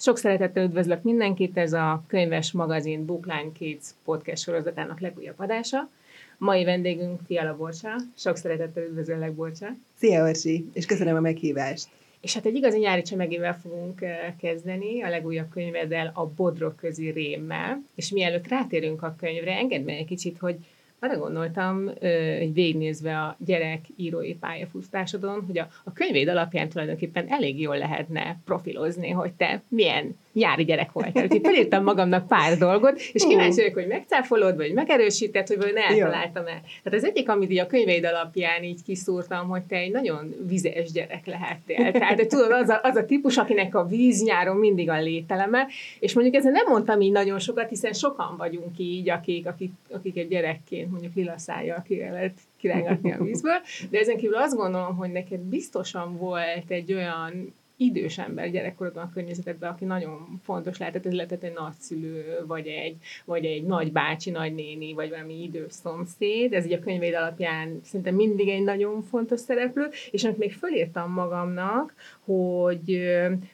Sok szeretettel üdvözlök mindenkit, ez a Könyves Magazin Bookline Kids podcast sorozatának legújabb adása. Mai vendégünk Fiala Borcsa. Sok szeretettel üdvözöllek, Borcsa. Szia, Orsi, és köszönöm a meghívást. És hát egy igazi nyári csemegével fogunk eh, kezdeni, a legújabb könyveddel, a Bodrok közi rémmel. És mielőtt rátérünk a könyvre, engedd meg egy kicsit, hogy arra gondoltam, egy végignézve a gyerek írói pályafutásodon, hogy a, a könyvéd alapján tulajdonképpen elég jól lehetne profilozni, hogy te milyen nyári gyerek voltál. Úgyhogy felírtam magamnak pár dolgot, és kíváncsi vagyok, hogy megcáfolod, vagy megerősíted, hogy vajon eltaláltam-e. Tehát az egyik, amit így a könyveid alapján így kiszúrtam, hogy te egy nagyon vizes gyerek lehettél. Tehát de tudod, az a, az a típus, akinek a víz nyáron mindig a lételeme, és mondjuk ezzel nem mondtam így nagyon sokat, hiszen sokan vagyunk így, akik, akik, akik egy gyerekként mondjuk lila szájjal lehet kirángatni a vízből, de ezen kívül azt gondolom, hogy neked biztosan volt egy olyan idős ember gyerekkorodban a környezetedben, aki nagyon fontos lehetett, ez lehetett egy nagyszülő, vagy egy, vagy egy nagybácsi, nagynéni, vagy valami idős szomszéd, ez így a könyveid alapján szerintem mindig egy nagyon fontos szereplő, és amit még fölírtam magamnak, hogy,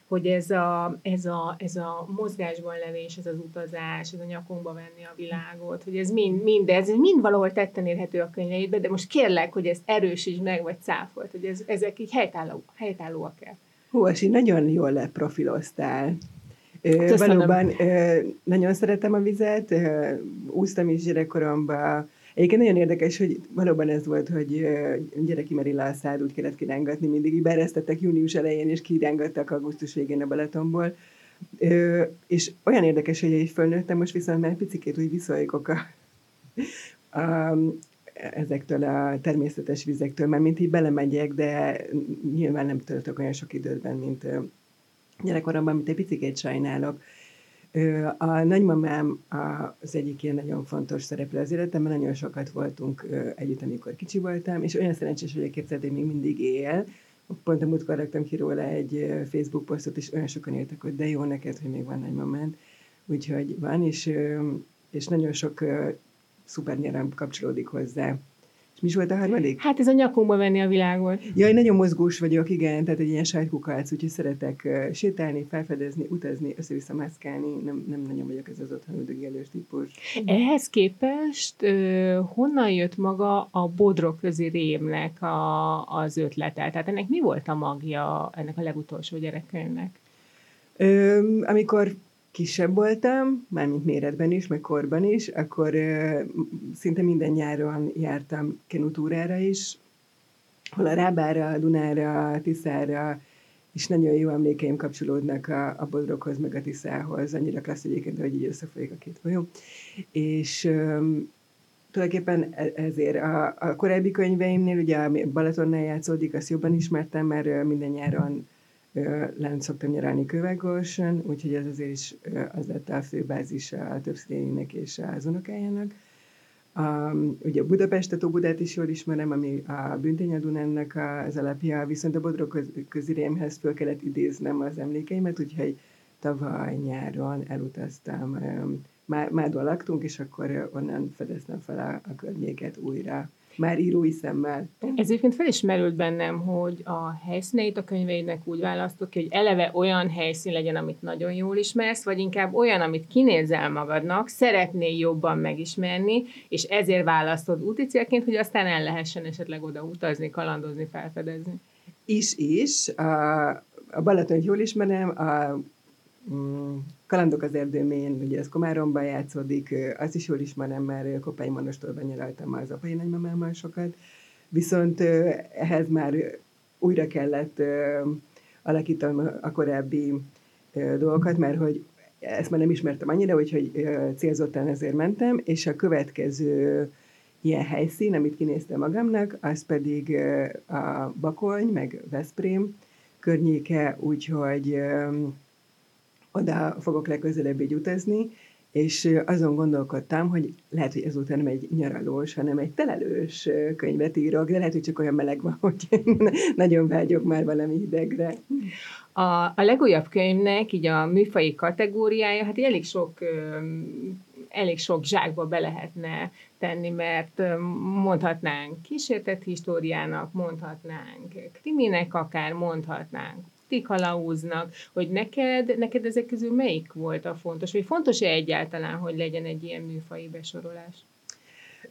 hogy ez, a, ez, a, ez a mozgásban levés, ez az utazás, ez a nyakunkba venni a világot, hogy ez mind, mind, ez mind valahol tetten érhető a könyveidben, de most kérlek, hogy ezt erősíts meg, vagy cáfolt, hogy ez, ezek így helytálló, helytállóak-e. Hú, Asi, nagyon jól leprofiloztál. Köszönöm. Valóban nagyon szeretem a vizet, úsztam is gyerekkoromban. Egyébként nagyon érdekes, hogy valóban ez volt, hogy gyereki Merilla a szád úgy kellett kirángatni, mindig így beresztettek június elején, és kirángattak augusztus végén a Balatonból. És olyan érdekes, hogy egy fölnőttem, most viszont már picikét úgy visszajikok a, a, ezektől a természetes vizektől, mert mint így belemegyek, de nyilván nem töltök olyan sok időben, mint gyerekkoromban, mint egy picit sajnálok. A nagymamám az egyik ilyen nagyon fontos szereplő az életemben, nagyon sokat voltunk együtt, amikor kicsi voltam, és olyan szerencsés vagyok, képzeld, hogy még mindig él. Pont a múltkor raktam ki róla egy Facebook posztot, és olyan sokan írtak, hogy de jó neked, hogy még van nagymamád. Úgyhogy van, és, és nagyon sok szuper nyelem kapcsolódik hozzá. És mi is volt a harmadik? Hát ez a nyakunkba venni a világot. Jaj, nagyon mozgós vagyok, igen, tehát egy ilyen sajtkukalc, úgyhogy szeretek sétálni, felfedezni, utazni, össze-vissza mászkálni, nem, nem nagyon vagyok ez az otthon üldögélős típus. Ehhez képest honnan jött maga a bodrokközi rémnek a, az ötlete? Tehát ennek mi volt a magja ennek a legutolsó gyerekkönyvnek? Ö, amikor kisebb voltam, mármint méretben is, meg korban is, akkor szinte minden nyáron jártam kenutúrára is, hol a Rábára, a Dunára, a Tiszára, és nagyon jó emlékeim kapcsolódnak a, a Bodroghoz, meg a Tiszához, annyira klassz egyébként, hogy így összefolyik a két folyó. És ö, tulajdonképpen e, ezért a, a korábbi könyveimnél, ugye a Balatonnál játszódik, azt jobban ismertem, mert minden nyáron lent szoktam nyaralni Kővágorson, úgyhogy ez azért is az lett a főbázis a többszörénynek és az unokájának. Um, ugye Budapestet, a Budát is jól ismerem, ami a Büntény Dunánnak az alapja, viszont a Bodrog közirémhez föl kellett idéznem az emlékeimet, úgyhogy tavaly nyáron elutaztam. Um, Mádó laktunk, és akkor onnan fedeztem fel a, a környéket újra már írói szemmel. Ez egyébként fel is merült bennem, hogy a helyszíneit a könyveidnek úgy választok ki, hogy eleve olyan helyszín legyen, amit nagyon jól ismersz, vagy inkább olyan, amit kinézel magadnak, szeretnél jobban megismerni, és ezért választod úti célként, hogy aztán el lehessen esetleg oda utazni, kalandozni, felfedezni. Is, is. A, a jól ismerem, a mm, Kalandok az erdőmén, ugye ez Komáromban játszódik, azt is jól ismerem, mert Kopály Monostorban nyaraltam az apai nagymamámmal sokat, viszont ehhez már újra kellett alakítanom a korábbi dolgokat, mert hogy ezt már nem ismertem annyira, úgyhogy célzottan ezért mentem, és a következő ilyen helyszín, amit kinéztem magamnak, az pedig a Bakony, meg Veszprém környéke, úgyhogy oda fogok legközelebb így utazni, és azon gondolkodtam, hogy lehet, hogy ezután nem egy nyaralós, hanem egy telelős könyvet írok, de lehet, hogy csak olyan meleg van, hogy nagyon vágyok már valami hidegre. A, a legújabb könyvnek így a műfai kategóriája, hát elég sok elég sok zsákba be lehetne tenni, mert mondhatnánk kísértett históriának, mondhatnánk kriminek akár, mondhatnánk kikalauznak, hogy neked, neked ezek közül melyik volt a fontos, vagy fontos-e egyáltalán, hogy legyen egy ilyen műfai besorolás?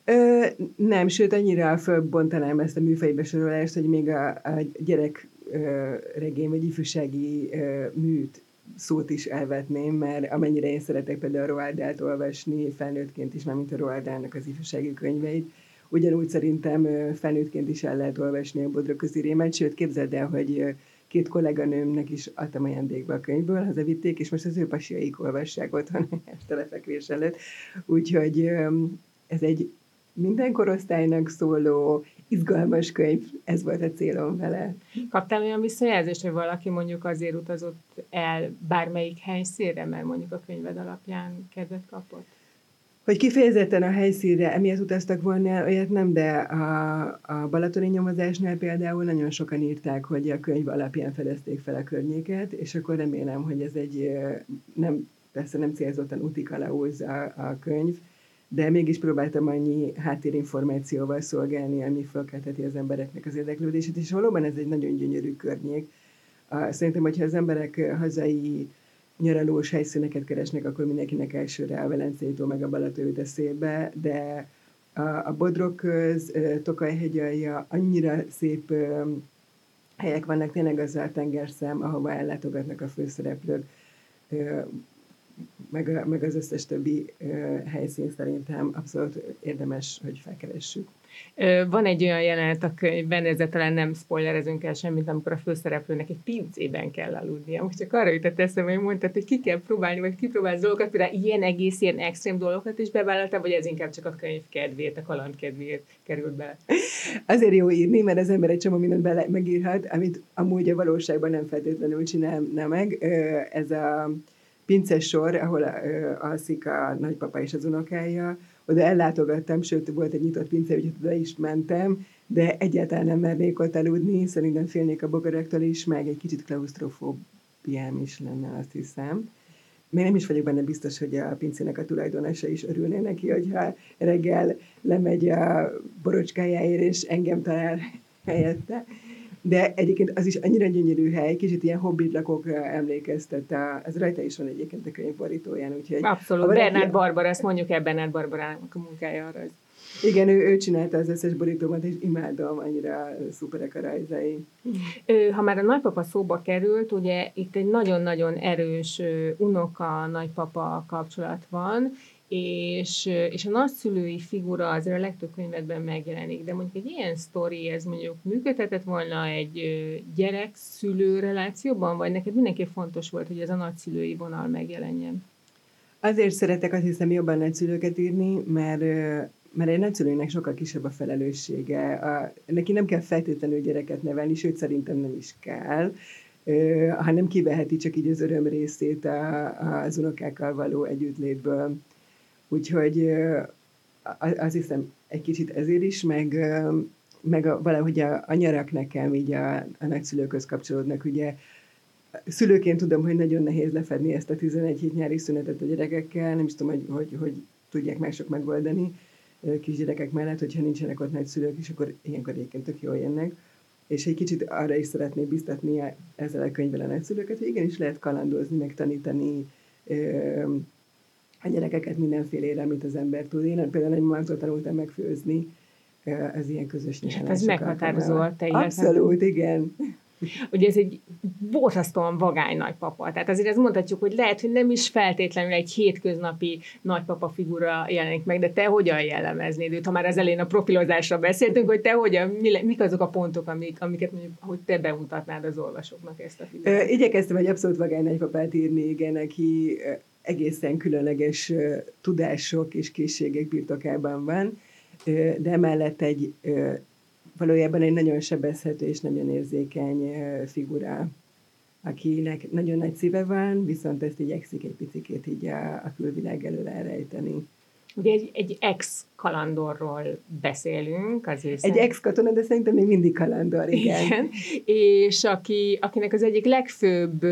Ö, nem, sőt, annyira fölbontanám ezt a műfai besorolást, hogy még a, a gyerek ö, regény vagy ifjúsági ö, műt szót is elvetném, mert amennyire én szeretek például a Roald olvasni felnőttként is, már mint a Roald az ifjúsági könyveit, ugyanúgy szerintem felnőttként is el lehet olvasni a Bodrog rémet, sőt képzeld el, hogy két kolléganőmnek is adtam ajándékba a könyvből, hazavitték, és most az ő pasiaik olvassák otthon este lefekvés előtt. Úgyhogy ez egy minden korosztálynak szóló, izgalmas könyv, ez volt a célom vele. Kaptál olyan visszajelzést, hogy valaki mondjuk azért utazott el bármelyik helyszínre, mert mondjuk a könyved alapján kedvet kapott? Hogy kifejezetten a helyszínre emiatt utaztak volna, olyat nem, de a, a balatoni nyomozásnál például nagyon sokan írták, hogy a könyv alapján fedezték fel a környéket, és akkor remélem, hogy ez egy nem, persze nem célzottan úti kalauz a, a könyv, de mégis próbáltam annyi háttérinformációval szolgálni, ami felkelteti az embereknek az érdeklődését, és valóban ez egy nagyon gyönyörű környék. Szerintem, hogyha az emberek hazai nyaralós helyszíneket keresnek, akkor mindenkinek elsőre a Velencei tó meg a Balaton jut eszébe, de a, a Bodrog köz, Tokaj-hegyalja, annyira szép helyek vannak, tényleg az a tengerszem, ahova ellátogatnak a főszereplők meg, meg az összes többi helyszín szerintem abszolút érdemes, hogy felkeressük. Van egy olyan jelenet a könyvben, ezzel talán nem spoilerezünk el semmit, amikor a főszereplőnek egy pincében kell aludnia. Most csak arra jutott eszembe, hogy mondtad, hogy ki kell próbálni, vagy kipróbálsz dolgokat, például ilyen egész, ilyen extrém dolgokat is bevállaltál, vagy ez inkább csak a könyv kedvéért, a kaland kedvéért került bele? Azért jó írni, mert az ember egy csomó mindent bele megírhat, amit amúgy a valóságban nem feltétlenül csinálna meg. Ez a pinces sor, ahol alszik a nagypapa és az unokája, oda ellátogattam, sőt, volt egy nyitott pince, úgyhogy oda is mentem, de egyáltalán nem mernék ott aludni, szerintem félnék a bogaraktól is, meg egy kicsit klaustrofóbiám is lenne, azt hiszem. Még nem is vagyok benne biztos, hogy a pincének a tulajdonosa is örülne neki, hogyha reggel lemegy a borocskájáért, és engem talál helyette de egyébként az is annyira gyönyörű hely, kicsit ilyen hobbit lakókra emlékeztet, ez rajta is van egyébként a könyv borítóján, úgyhogy... Abszolút, Bernát Barbara, ezt mondjuk el Bernát Barbarának a munkája arra. Igen, ő, ő csinálta az összes borítómat, és imádom, annyira szuperek a rajzai. Ha már a nagypapa szóba került, ugye itt egy nagyon-nagyon erős unoka-nagypapa kapcsolat van, és, és a nagyszülői figura azért a legtöbb könyvedben megjelenik, de mondjuk egy ilyen sztori, ez mondjuk működhetett volna egy gyerek-szülő relációban, vagy neked mindenképp fontos volt, hogy ez a nagyszülői vonal megjelenjen? Azért szeretek azt hiszem jobban nagyszülőket írni, mert mert egy nagyszülőnek sokkal kisebb a felelőssége. A, neki nem kell feltétlenül gyereket nevelni, sőt szerintem nem is kell, hanem kiveheti csak így az öröm részét a, az unokákkal való együttlétből. Úgyhogy az hiszem egy kicsit ezért is, meg, meg a, valahogy a, a nyarak nekem így a, a nagyszülőköz kapcsolódnak. Ugye szülőként tudom, hogy nagyon nehéz lefedni ezt a 11 hét nyári szünetet a gyerekekkel, nem is tudom, hogy, hogy, hogy tudják mások megoldani kisgyerekek mellett, hogyha nincsenek ott nagyszülők is, akkor ilyenkor egyébként tök jól jönnek. És egy kicsit arra is szeretnék biztatni ezzel a könyvvel a nagyszülőket, hogy igenis lehet kalandozni, meg tanítani, a gyerekeket mindenfélére, amit az ember tud. Én például egy mamától tanultam megfőzni, az ilyen közös Hát ez meghatározó a te Abszolút, igen. Ugye ez egy borzasztóan vagány nagypapa. Tehát azért ezt mondhatjuk, hogy lehet, hogy nem is feltétlenül egy hétköznapi nagypapa figura jelenik meg, de te hogyan jellemeznéd őt? Ha már az elején a profilozásra beszéltünk, hogy te hogyan, mi, mik azok a pontok, amik, amiket mondjuk, hogy te bemutatnád az olvasóknak ezt a figurát? Igyekeztem egy abszolút vagány nagypapát írni, igen, aki egészen különleges tudások és készségek birtokában van, de emellett egy valójában egy nagyon sebezhető és nagyon érzékeny figura, akinek nagyon nagy szíve van, viszont ezt igyekszik egy picit így a, a külvilág elől elrejteni. Ugye egy, egy ex kalandorról beszélünk. Az egy ex-katona, de szerintem még mindig kalandor, igen. igen. És aki, akinek az egyik legfőbb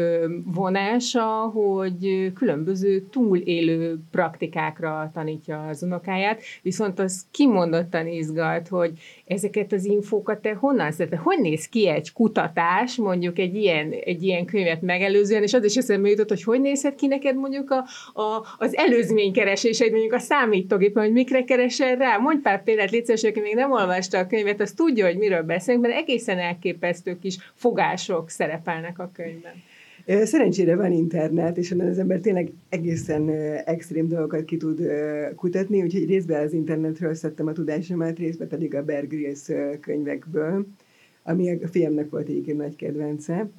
vonása, hogy különböző túlélő praktikákra tanítja az unokáját, viszont az kimondottan izgat, hogy ezeket az infókat te honnan szedted? Hogy néz ki egy kutatás, mondjuk egy ilyen, egy ilyen könyvet megelőzően, és az is eszembe jutott, hogy hogy nézhet ki neked mondjuk a, a, az előzménykereséseid, mondjuk a számítógépen, hogy mikre keresel rá. Mondj pár példát, légy aki még nem olvasta a könyvet, az tudja, hogy miről beszélünk, mert egészen elképesztő kis fogások szerepelnek a könyvben. Szerencsére van internet, és onnan az ember tényleg egészen extrém dolgokat ki tud kutatni, úgyhogy részben az internetről szedtem a tudásomat, részben pedig a Bear Grylls könyvekből, ami a fiamnak volt egyébként nagy kedvence.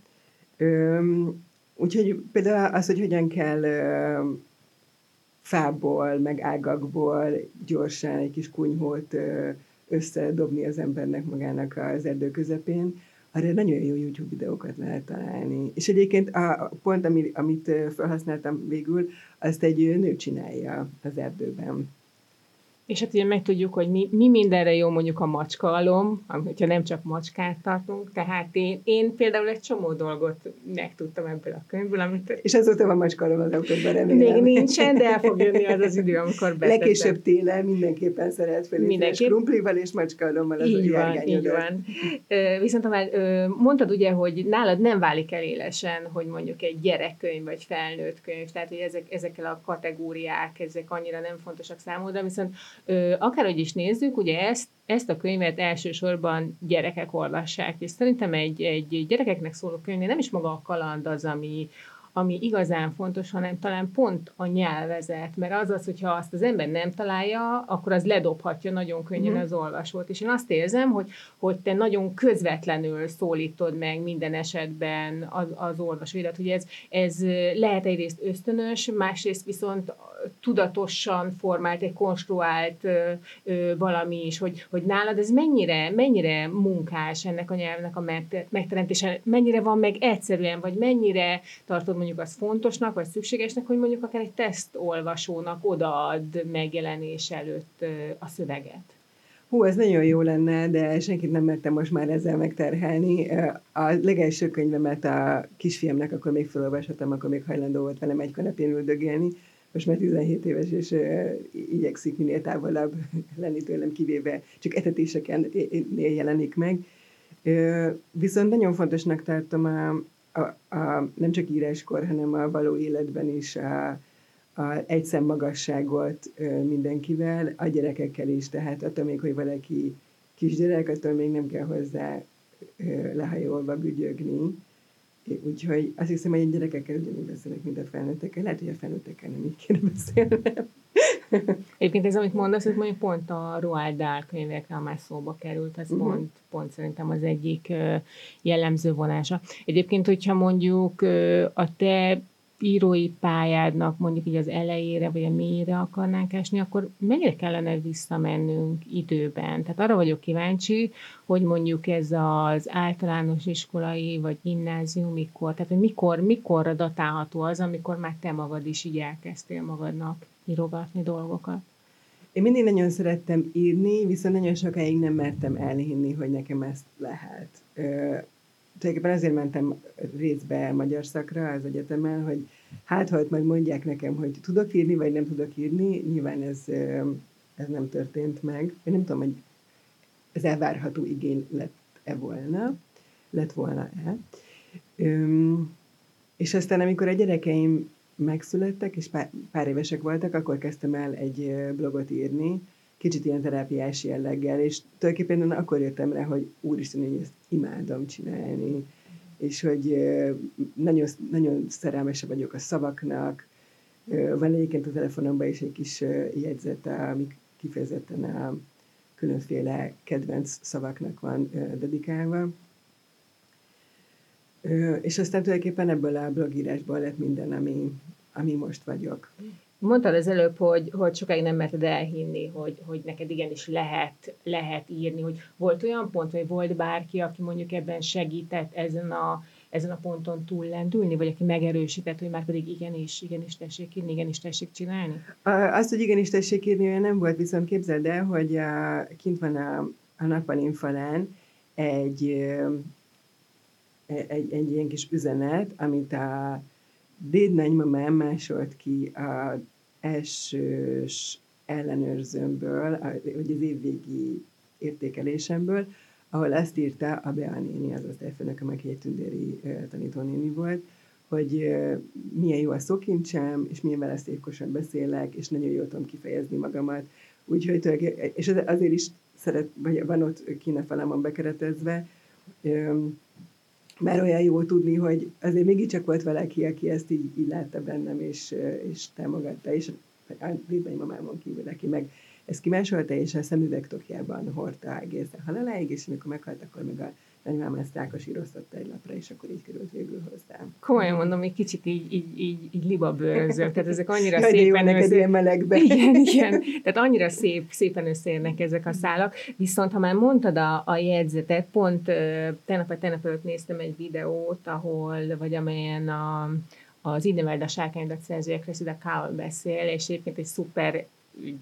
Úgyhogy például az, hogy hogyan kell fából, meg ágakból gyorsan egy kis kunyhót összedobni az embernek magának az erdő közepén, arra nagyon jó YouTube videókat lehet találni. És egyébként a pont, amit felhasználtam végül, azt egy nő csinálja az erdőben. És hát ugye megtudjuk, hogy mi, mi mindenre jó mondjuk a macskaalom, hogyha nem csak macskát tartunk, tehát én, én például egy csomó dolgot megtudtam ebből a könyvből, amit... És azóta van macskaalom az autóban, remélem. Még nincsen, de el fog jönni az az idő, amikor betettem. Legkésőbb télen mindenképpen szeret fel, Mindenképp. krumplival és macskaalommal az így van, így van. Viszont ha már mondtad ugye, hogy nálad nem válik el élesen, hogy mondjuk egy gyerekkönyv vagy felnőtt könyv, tehát hogy ezek, ezekkel a kategóriák, ezek annyira nem fontosak számodra, viszont akárhogy is nézzük, ugye ezt, ezt a könyvet elsősorban gyerekek olvassák, és szerintem egy, egy gyerekeknek szóló könyvnél nem is maga a kaland az, ami, ami igazán fontos, hanem talán pont a nyelvezet, mert az az, hogyha azt az ember nem találja, akkor az ledobhatja nagyon könnyen uh-huh. az olvasót. És én azt érzem, hogy, hogy te nagyon közvetlenül szólítod meg minden esetben az, az olvasóidat, hogy ez, ez lehet egyrészt ösztönös, másrészt viszont tudatosan formált, egy konstruált ö, ö, valami is, hogy, hogy nálad ez mennyire, mennyire munkás ennek a nyelvnek a megteremtése, mennyire van meg egyszerűen, vagy mennyire tartod mondjuk azt fontosnak, vagy szükségesnek, hogy mondjuk akár egy tesztolvasónak odaad megjelenés előtt a szöveget. Hú, ez nagyon jó lenne, de senkit nem mertem most már ezzel megterhelni. A legelső könyvemet a kisfiamnak akkor még felolvashatom, akkor még hajlandó volt velem egy kanapén üldögélni. Most már 17 éves, és igyekszik minél távolabb lenni tőlem, kivéve csak etetéseken jelenik meg. Viszont nagyon fontosnak tartom a, a, a, nem csak íráskor, hanem a való életben is a, a egyszem magasságot mindenkivel, a gyerekekkel is, tehát attól még, hogy valaki kisgyerek, attól még nem kell hozzá lehajolva bügyögni. Úgyhogy azt hiszem, hogy a gyerekekkel ugyanúgy beszélek, mint a felnőttekkel. Lehet, hogy a felnőttekkel nem így kéne beszélnem. Egyébként ez, amit mondasz, ez mondjuk pont a Roald Dahl könyvekre már szóba került, ez uh-huh. pont, pont szerintem az egyik jellemző vonása. Egyébként, hogyha mondjuk a te írói pályádnak mondjuk így az elejére vagy a mélyére akarnánk esni, akkor mennyire kellene visszamennünk időben? Tehát arra vagyok kíváncsi, hogy mondjuk ez az általános iskolai vagy gimnázium mikor, tehát hogy mikor, mikor datálható az, amikor már te magad is így elkezdtél magadnak írogatni dolgokat? Én mindig nagyon szerettem írni, viszont nagyon sokáig nem mertem elhinni, hogy nekem ezt lehet. Tulajdonképpen azért mentem részbe magyar szakra az egyetemen, hogy hát, ha majd mondják nekem, hogy tudok írni, vagy nem tudok írni, nyilván ez, ez nem történt meg. Én nem tudom, hogy ez elvárható igény lett-e volna, lett volna-e. Üm, és aztán, amikor a gyerekeim megszülettek, és pár, pár évesek voltak, akkor kezdtem el egy blogot írni, kicsit ilyen terápiás jelleggel, és tulajdonképpen akkor jöttem rá, hogy úristen, én ezt imádom csinálni, és hogy nagyon, nagyon szerelmese vagyok a szavaknak. Van egyébként a telefonomban is egy kis jegyzet, ami kifejezetten a különféle kedvenc szavaknak van dedikálva. És aztán tulajdonképpen ebből a blogírásból lett minden, ami, ami most vagyok. Mondtad az előbb, hogy, hogy sokáig nem merted elhinni, hogy, hogy neked igenis lehet, lehet írni, hogy volt olyan pont, vagy volt bárki, aki mondjuk ebben segített ezen a ezen a ponton túllendülni, vagy aki megerősített, hogy már pedig igenis, igenis tessék írni, igenis tessék csinálni? Azt, hogy igenis tessék írni, olyan nem volt, viszont képzeld el, hogy a, kint van a, a nappalin falán egy, egy, egy ilyen kis üzenet, amit a dédnagymamám másolt ki a elsős ellenőrzőmből, vagy az évvégi értékelésemből, ahol ezt írta a Bea néni, az osztályfőnököm, aki egy tündéri tanítónéni volt, hogy milyen jó a szókincsem, és milyen vele szépkosan beszélek, és nagyon jól tudom kifejezni magamat. Úgyhogy és azért is szeret, vagy van ott kíne felemon bekeretezve, mert olyan jó tudni, hogy azért mégiscsak volt valaki, aki ezt így, így látta bennem, és, és támogatta, és a mamámon kívül, aki meg. Ezt kimásolta, és a szemüveg tokjában hordta egészen haláláig, és amikor meghalt, akkor meg a nagymám ezt rákasíroztatta egy lapra, és akkor így került végül hozzám. Komolyan mondom, egy kicsit így, így, így, így libabőrözök, tehát ezek annyira Jaj, szépen jó, össze... ilyen melegbe. Igen, igen, tehát annyira szép, szépen összeérnek ezek a szálak, viszont ha már mondtad a, a jegyzetet, pont tegnap vagy tegnap előtt néztem egy videót, ahol, vagy amelyen a, az Ideveld a sárkányodat szerzője Cressida Cowell beszél, és egyébként egy szuper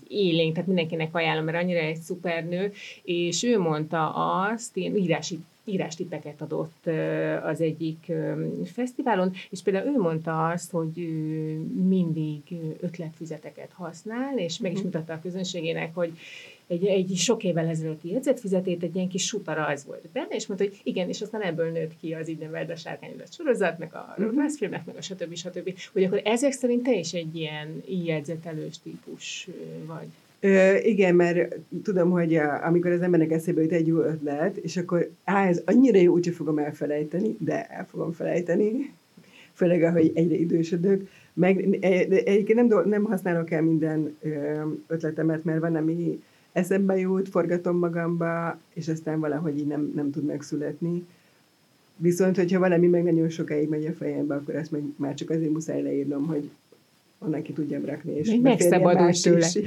élénk, tehát mindenkinek ajánlom, mert annyira egy szuper nő, és ő mondta azt, én írási írástippeket adott az egyik fesztiválon, és például ő mondta azt, hogy mindig ötletfizeteket használ, és meg is mhm. mutatta a közönségének, hogy egy, egy sok évvel ezelőtti jegyzetfizetét, egy ilyen kis suta az volt benne, és mondta, hogy igen, és aztán ebből nőtt ki az így a sárkányodat sorozat, meg a mm filmek, meg a stb. stb. Hogy akkor ezek szerint te is egy ilyen jegyzetelős típus vagy. Ö, igen, mert tudom, hogy a, amikor az embernek eszébe jut egy jó ötlet, és akkor á, ez annyira jó, úgyse fogom elfelejteni, de el fogom felejteni, főleg ahogy egyre idősödök. Meg e, egyébként nem, nem használok el minden ötletemet, mert van, ami eszembe jut, forgatom magamba, és aztán valahogy így nem, nem tud megszületni. Viszont, hogyha valami meg nagyon sokáig megy a fejembe, akkor ezt meg már csak azért muszáj leírnom, hogy onnan ki tudjam rakni, és megszabadulsz tőle.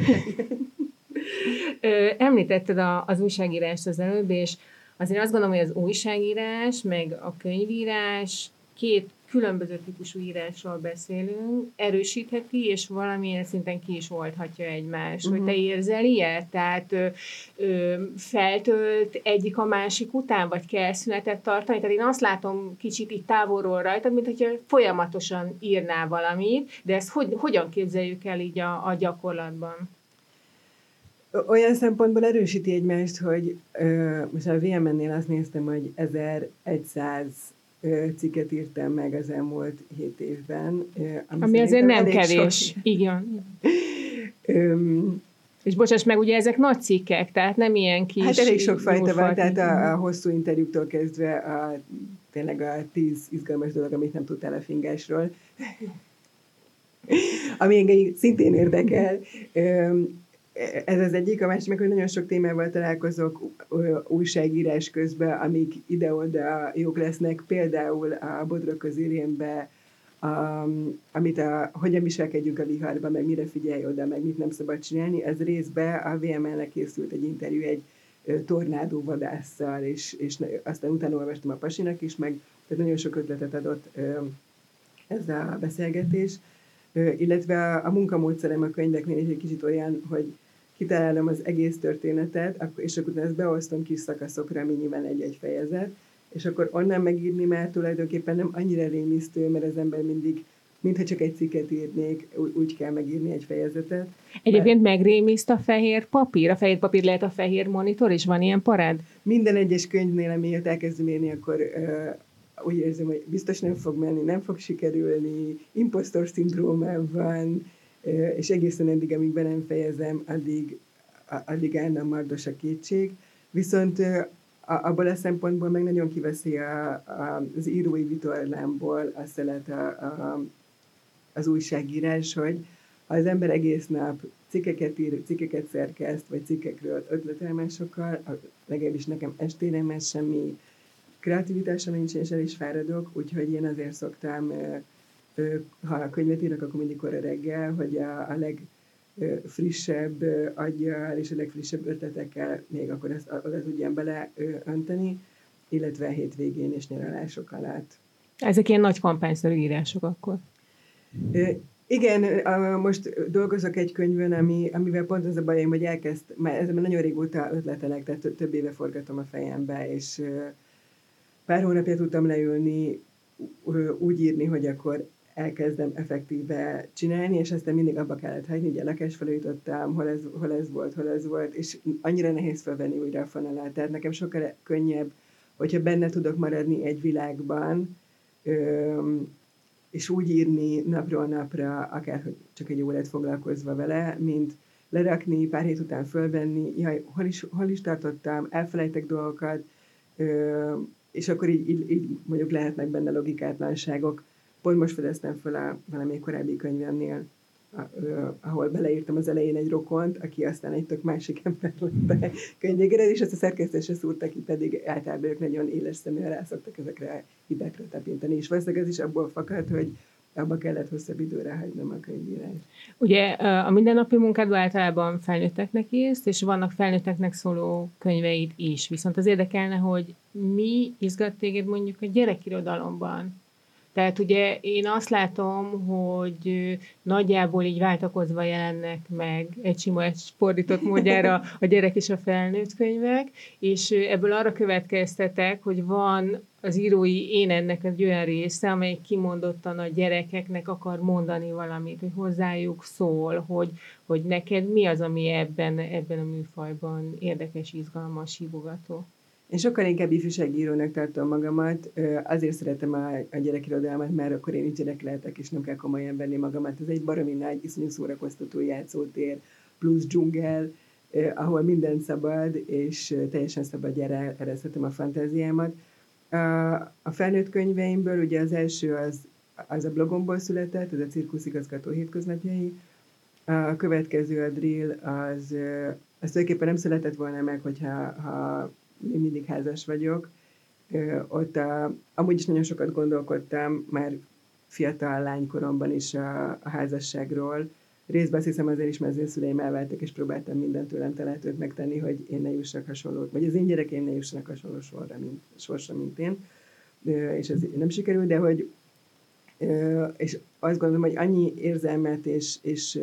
Említetted a, az újságírást az előbb, és azért azt gondolom, hogy az újságírás, meg a könyvírás két különböző típusú írásról beszélünk, erősítheti, és valamilyen szinten ki is oldhatja egymást. Uh-huh. Hogy te mhm. érzel ilyet? Tehát ö, ö, feltölt egyik a másik után, vagy kell szünetet tartani? Tehát én azt látom kicsit itt távolról rajtad, mint hogyha folyamatosan írnál valamit, de ezt hogy, hogyan képzeljük el így a, a gyakorlatban? Olyan szempontból erősíti egymást, hogy ö, most a VMN-nél azt néztem, hogy 1100 cikket írtam meg az elmúlt hét évben. Ami, ami azért nem kevés. Sok. Igen. Öm, és bocsáss meg, ugye ezek nagy cikkek, tehát nem ilyen kis... Hát elég sok fajta van, tehát a, a hosszú interjúktól kezdve a, tényleg a tíz izgalmas dolog, amit nem tudtál a fingásról, ami engem szintén érdekel. Öm, ez az egyik, a másik meg, hogy nagyon sok témával találkozok újságírás közben, amik ide-oda jók lesznek, például a Bodrog közérénbe, um, amit a, hogyan viselkedjünk a viharban, meg mire figyelj oda, meg mit nem szabad csinálni, ez részben a VML-nek készült egy interjú egy tornádó vadásszal, és, és aztán utána olvastam a pasinak is, meg tehát nagyon sok ötletet adott ez a beszélgetés, illetve a, a munkamódszerem a könyveknél egy kicsit olyan, hogy kitalálom az egész történetet, és akkor ezt beosztom kis szakaszokra, nyilván egy-egy fejezet, és akkor onnan megírni már tulajdonképpen nem annyira rémisztő, mert az ember mindig mintha csak egy cikket írnék, úgy kell megírni egy fejezetet. Egyébként mert... megrémiszt a fehér papír? A fehér papír lehet a fehér monitor, és van ilyen parád? Minden egyes könyvnél, amiért elkezdem írni, akkor uh, úgy érzem, hogy biztos nem fog menni, nem fog sikerülni, impostor szindrómám van, és egészen eddig, amíg be nem fejezem, addig, addig állna mardos a kétség. Viszont abból a szempontból meg nagyon kiveszi a, a, az írói vitorlámból a szelet a, a, az újságírás, hogy ha az ember egész nap cikkeket ír, cikkeket szerkeszt, vagy cikkekről ötletel másokkal, legalábbis nekem estére már semmi kreativitásom nincs, és el is fáradok, úgyhogy én azért szoktam ha a könyvet írok, akkor mindig korra reggel, hogy a, a legfrissebb aggyal és a legfrissebb ötletekkel még akkor ezt oda tudjam bele önteni, illetve a hétvégén és nyaralások alatt. Ezek ilyen nagy kampányszerű írások akkor. Igen, most dolgozok egy könyvön, ami, amivel pont az a bajom, hogy elkezd, mert ezzel nagyon régóta ötletelek, tehát több éve forgatom a fejembe, és pár hónapja tudtam leülni, úgy írni, hogy akkor elkezdem effektíve csinálni, és aztán mindig abba kellett hagyni, ugye lakás felújítottam, hol ez, hol ez volt, hol ez volt, és annyira nehéz felvenni újra a fonalát. Tehát nekem sokkal könnyebb, hogyha benne tudok maradni egy világban, és úgy írni napról napra, akár hogy csak egy órát foglalkozva vele, mint lerakni, pár hét után fölvenni, jaj, hol is, hol is tartottam, elfelejtek dolgokat, és akkor így, így, így mondjuk lehetnek benne logikátlanságok. Pont most fedeztem fel a valamelyik korábbi könyvemnél, ahol beleírtam az elején egy rokont, aki aztán egy tök másik ember lett a könyvégére, és ezt a szerkesztésre szúrta ki, pedig általában ők nagyon éles szeműen rászoktak ezekre a hibákra tapintani. És valószínűleg ez is abból fakad, hogy abba kellett hosszabb időre hagynom a könyvírást. Ugye a mindennapi munkádban általában felnőtteknek írsz, és vannak felnőtteknek szóló könyveid is. Viszont az érdekelne, hogy mi izgat téged mondjuk a gyerekirodalomban? Tehát ugye én azt látom, hogy nagyjából így váltakozva jelennek meg egy sima egy fordított módjára a gyerek és a felnőtt könyvek, és ebből arra következtetek, hogy van az írói én ennek egy olyan része, amely kimondottan a gyerekeknek akar mondani valamit, hogy hozzájuk szól, hogy, hogy neked mi az, ami ebben, ebben a műfajban érdekes, izgalmas, hívogató. Én sokkal inkább ifjúságírónak tartom magamat, azért szeretem a, a gyerekirodalmat, mert akkor én is gyerek lehetek, és nem kell komolyan venni magamat. Ez egy baromi nagy, iszonyú szórakoztató játszótér, plusz dzsungel, ahol minden szabad, és teljesen szabad ereszthetem a fantáziámat. A felnőtt könyveimből ugye az első az, az a blogomból született, ez a cirkuszigazgató hétköznapjai. A következő a drill, az, az tulajdonképpen nem született volna meg, hogyha ha én mindig házas vagyok. Ott a, amúgy is nagyon sokat gondolkodtam, már fiatal lánykoromban is a, a házasságról. Részben azt hiszem azért is, mert az én szüleim elváltak, és próbáltam mindent tőlem telhetőt megtenni, hogy én ne jussak hasonlót, vagy az én gyerekeim ne jussanak hasonló sorra, mint, sorsra, mint én. És ez nem sikerült, de hogy és azt gondolom, hogy annyi érzelmet és, és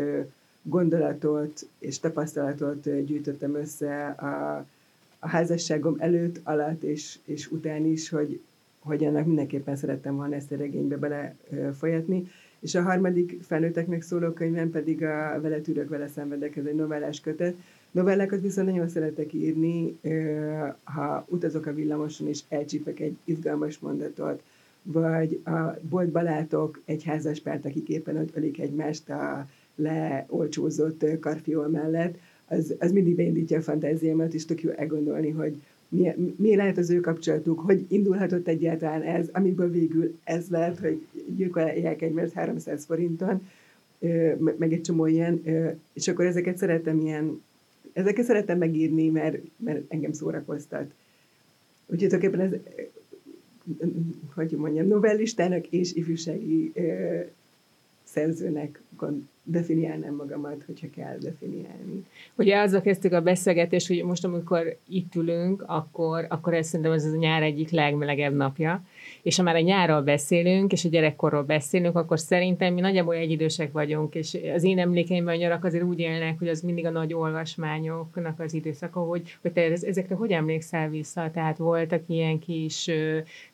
gondolatot és tapasztalatot gyűjtöttem össze a, a házasságom előtt, alatt és, és után is, hogy, hogy ennek mindenképpen szerettem volna ezt a regénybe bele. És a harmadik felnőtteknek szóló könyvem pedig a Vele tűrök, vele szenvedek, ez egy novellás kötet. Novellákat viszont nagyon szeretek írni, ha utazok a villamoson és elcsípek egy izgalmas mondatot, vagy a boltba látok egy házaspárt, akik éppen ott ölik egymást a leolcsózott karfiol mellett, az, az mindig beindítja a fantáziámat, és tök jó elgondolni, hogy mi, mi lehet az ő kapcsolatuk, hogy indulhatott egyáltalán ez, amiből végül ez lehet, hogy gyilkolják egymást 300 forinton, meg egy csomó ilyen, és akkor ezeket szeretem ilyen, ezeket szeretem megírni, mert, mert engem szórakoztat. Úgyhogy tulajdonképpen ez, hogy mondjam, novellistának és ifjúsági szerzőnek definiálnám magamat, hogyha kell definiálni. Ugye azzal kezdtük a beszélgetést, hogy most amikor itt ülünk, akkor, akkor ez szerintem ez a nyár egyik legmelegebb napja, és ha már a nyárról beszélünk, és a gyerekkorról beszélünk, akkor szerintem mi nagyjából egyidősek vagyunk, és az én emlékeimben a nyarak azért úgy élnek, hogy az mindig a nagy olvasmányoknak az időszaka, hogy, hogy te ezekre hogy emlékszel vissza? Tehát voltak ilyen kis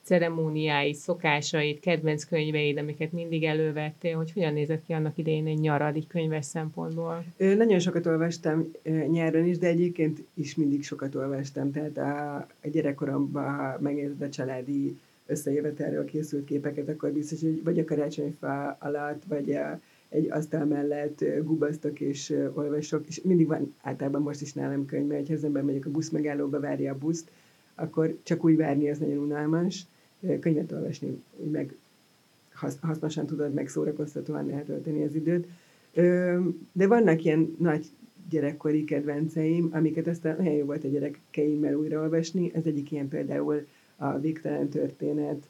ceremóniái, szokásait, kedvenc könyveid, amiket mindig elővettél, hogy hogyan nézett ki annak idején egy nyarad, könyves szempontból? Ö, nagyon sokat olvastam nyáron is, de egyébként is mindig sokat olvastam. Tehát a, a gyerekkoromban megnézett a családi összejövetelről készült képeket, akkor biztos, hogy vagy a karácsonyfa alatt, vagy a, egy asztal mellett gubasztok és olvasok, és mindig van általában most is nálam könyv, mert ha az ember megyek a busz megállóba, várja a buszt, akkor csak úgy várni, ez nagyon unalmas. Könyvet olvasni, meg hasznosan tudod, meg szórakoztatóan eltölteni az időt. De vannak ilyen nagy gyerekkori kedvenceim, amiket aztán nagyon jó volt a gyerekeimmel újraolvasni. Ez egyik ilyen például a Végtelen történet,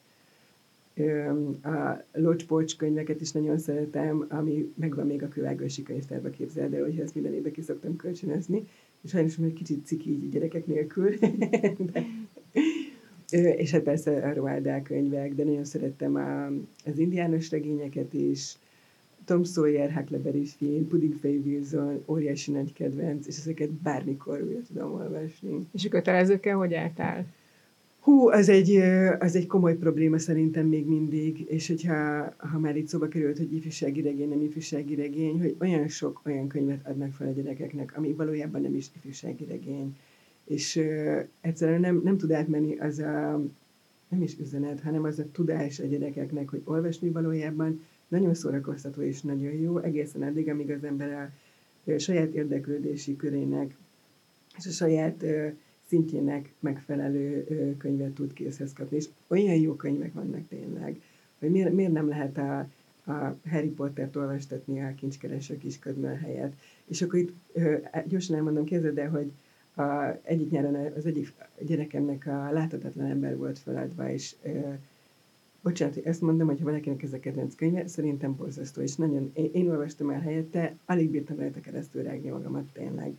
a Locspocs könyveket is nagyon szeretem, ami megvan még a Kővágósi könyvtárba képzeld el, hogy ezt minden évben ki szoktam kölcsönözni, és sajnos egy kicsit ciki így gyerekek nélkül. De, És hát persze a Roald könyvek, de nagyon szerettem a, az indiános regényeket is, Tom Sawyer, Huckleberry Finn, Puddingfej Wilson, óriási nagy kedvenc, és ezeket bármikor újra tudom olvasni. És a kötelezőkkel hogy álltál? Hú, az egy, az egy komoly probléma szerintem még mindig, és hogyha ha már itt szóba került, hogy ifjúsági regény, nem ifjúsági regény, hogy olyan sok olyan könyvet adnak fel a gyerekeknek, ami valójában nem is ifjúsági regény. És uh, egyszerűen nem, nem tud átmenni az a, nem is üzenet, hanem az a tudás a gyerekeknek, hogy olvasni valójában nagyon szórakoztató és nagyon jó, egészen addig, amíg az ember a, a saját érdeklődési körének és a saját uh, szintjének megfelelő könyvet tud készhez kapni. És olyan jó könyvek vannak tényleg, hogy miért, miért nem lehet a, a Harry Pottert olvastatni a kincskeres a kisködmön helyett. És akkor itt gyorsan elmondom, képzeld el, hogy a, egyik nyáron az egyik gyerekemnek a láthatatlan ember volt feladva, és e, bocsánat, ezt mondom, hogy ha valakinek ez a kedvenc könyve, szerintem borzasztó, és nagyon, én, én olvastam el helyette, alig bírtam rajta keresztül rágni magamat tényleg.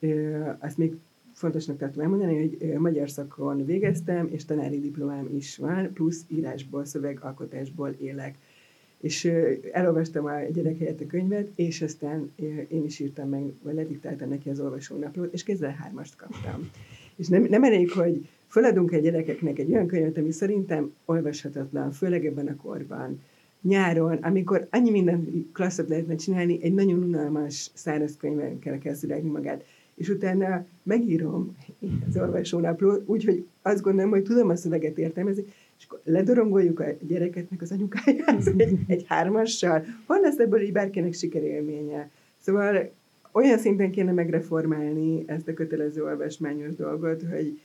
E, azt még fontosnak tartom elmondani, hogy magyar szakon végeztem, és tanári diplomám is van, plusz írásból, szövegalkotásból élek. És elolvastam a gyerek helyett a könyvet, és aztán én is írtam meg, vagy lediktáltam neki az olvasónaplót, és kézzel hármast kaptam. És nem, nem elég, hogy feladunk egy gyerekeknek egy olyan könyvet, ami szerintem olvashatatlan, főleg ebben a korban, nyáron, amikor annyi minden klasszot lehetne csinálni, egy nagyon unalmas száraz könyvben kell kezdeni magát és utána megírom az olvasónapló, úgyhogy azt gondolom, hogy tudom a szöveget értelmezni, és akkor ledorongoljuk a gyereket meg az anyukáját egy, egy hármassal. Hol lesz ebből így bárkinek sikerélménye? Szóval olyan szinten kéne megreformálni ezt a kötelező olvasmányos dolgot, hogy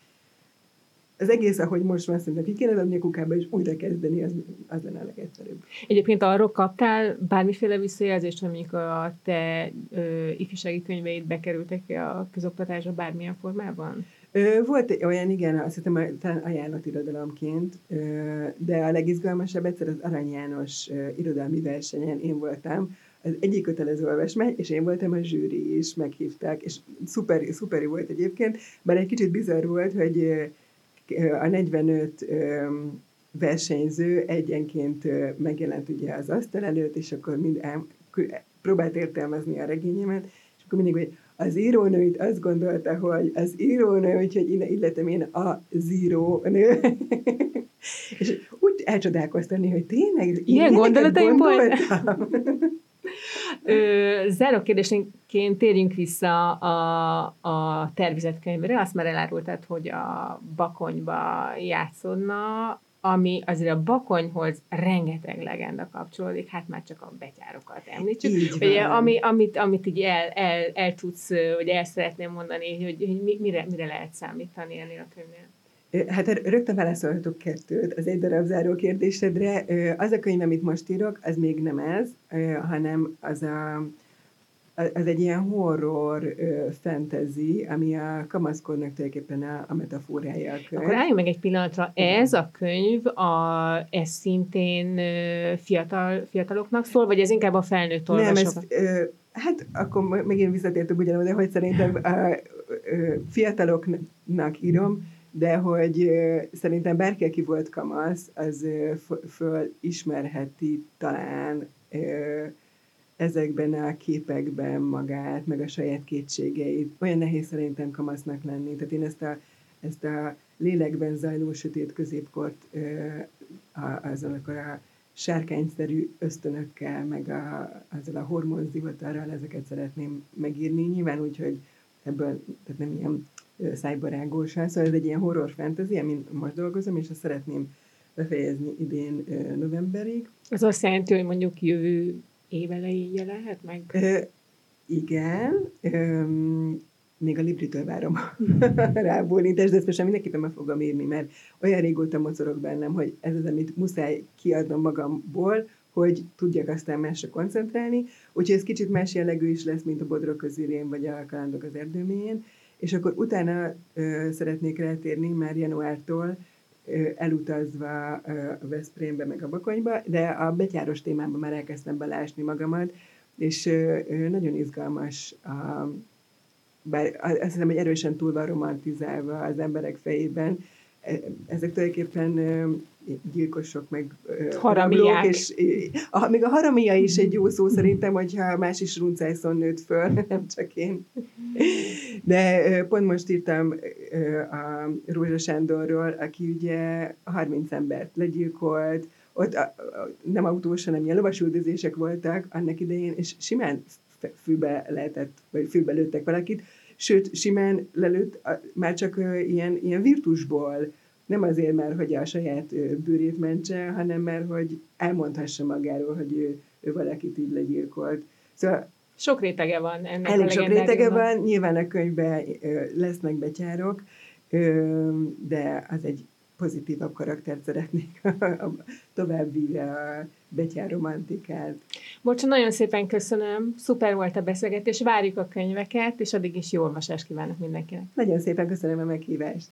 az egész, ahogy most van, szerintem ki kéne adni a kukába, és újra kezdeni, az, az lenne a legegyszerűbb. Egyébként arról kaptál bármiféle visszajelzést, amik a te ö, ifjúsági könyveid bekerültek a közoktatásba bármilyen formában? Ö, volt olyan, igen, azt hiszem, talán ajánlatirodalomként, ö, de a legizgalmasabb egyszer az Arany János ö, irodalmi versenyen én voltam, az egyik kötelező olvasmány, és én voltam a zsűri is, meghívták, és szuper, szuperi volt egyébként, bár egy kicsit bizarr volt, hogy a 45 versenyző egyenként megjelent ugye az asztal előtt, és akkor mind próbált értelmezni a regényemet, és akkor mindig, hogy az írónő itt azt gondolta, hogy az írónő, úgyhogy innen illetem én a zírónő. és úgy elcsodálkoztam, hogy tényleg ilyen gondolataim voltam. Záró kérdésként térjünk vissza a, a tervezetkönyvre. Azt már elárultad, hogy a Bakonyba játszódna, ami azért a Bakonyhoz rengeteg legenda kapcsolódik, hát már csak a betyárokat említsük. Ugye, ami, amit, amit így el, el, el tudsz, vagy el szeretném mondani, hogy, hogy mire, mire lehet számítani ennél a könyvnél. Hát rögtön válaszolhatok kettőt az egy darab záró kérdésedre. Az a könyv, amit most írok, az még nem ez, hanem az a az egy ilyen horror fantasy, ami a kamaszkornak tulajdonképpen a, a metaforája a könyv. Akkor álljunk meg egy pillanatra. Ez a könyv, a, ez szintén fiatal, fiataloknak szól, vagy ez inkább a felnőtt olvasók? Nem, ez, hát akkor megint visszatértünk ugyanúgy, de hogy szerintem a, a, a fiataloknak írom, de hogy szerintem bárki, aki volt kamasz, az fölismerheti talán ezekben a képekben magát, meg a saját kétségeit. Olyan nehéz szerintem kamasznak lenni. Tehát én ezt a, ezt a lélekben zajló sötét középkort azzal akkor a sárkányszerű ösztönökkel, meg a, azzal a hormonzivatarral ezeket szeretném megírni. Nyilván úgy, hogy ebből tehát nem ilyen szájbarágosan, szóval ez egy ilyen horror fantasy, amin most dolgozom, és azt szeretném befejezni idén novemberig. Ez azt jelenti, hogy mondjuk jövő év elején jelenhet meg? Ö, igen, ö, még a Libritől várom rá bólintást, de ezt most mindenképpen meg fogom írni, mert olyan régóta mocorog bennem, hogy ez az, amit muszáj kiadnom magamból, hogy tudjak aztán másra koncentrálni. Úgyhogy ez kicsit más jellegű is lesz, mint a Bodrog közirén, vagy a Kalandok az erdőmélyén és akkor utána ö, szeretnék rátérni már januártól, ö, elutazva ö, a Veszprémbe, meg a Bakonyba, de a betyáros témában már elkezdtem belásni magamat, és ö, ö, nagyon izgalmas a, bár azt hiszem, hogy erősen túl van romantizálva az emberek fejében, ezek tulajdonképpen gyilkosok, meg haramiák. és a, még a haramia is egy jó szó szerintem, hogyha más is runcászon nőtt föl, nem csak én. De pont most írtam a Rózsa Sándorról, aki ugye 30 embert legyilkolt, ott a, a, nem autós, hanem ilyen lovasüldözések voltak annak idején, és simán fülbe lehetett, vagy fülbe lőttek valakit, sőt, simán lelőtt, már csak ilyen, ilyen virtusból, nem azért, mert hogy a saját bőrét mentse, hanem mert hogy elmondhassa magáról, hogy ő, ő valakit így legyilkolt. Szóval sok rétege van ennek Elég sok rétege van, nyilván a könyvben lesznek betyárok, de az egy pozitívabb karaktert szeretnék tovább vívja a betyár romantikát. Bocsa, nagyon szépen köszönöm, szuper volt a beszélgetés, várjuk a könyveket, és addig is jó olvasást kívánok mindenkinek. Nagyon szépen köszönöm a meghívást.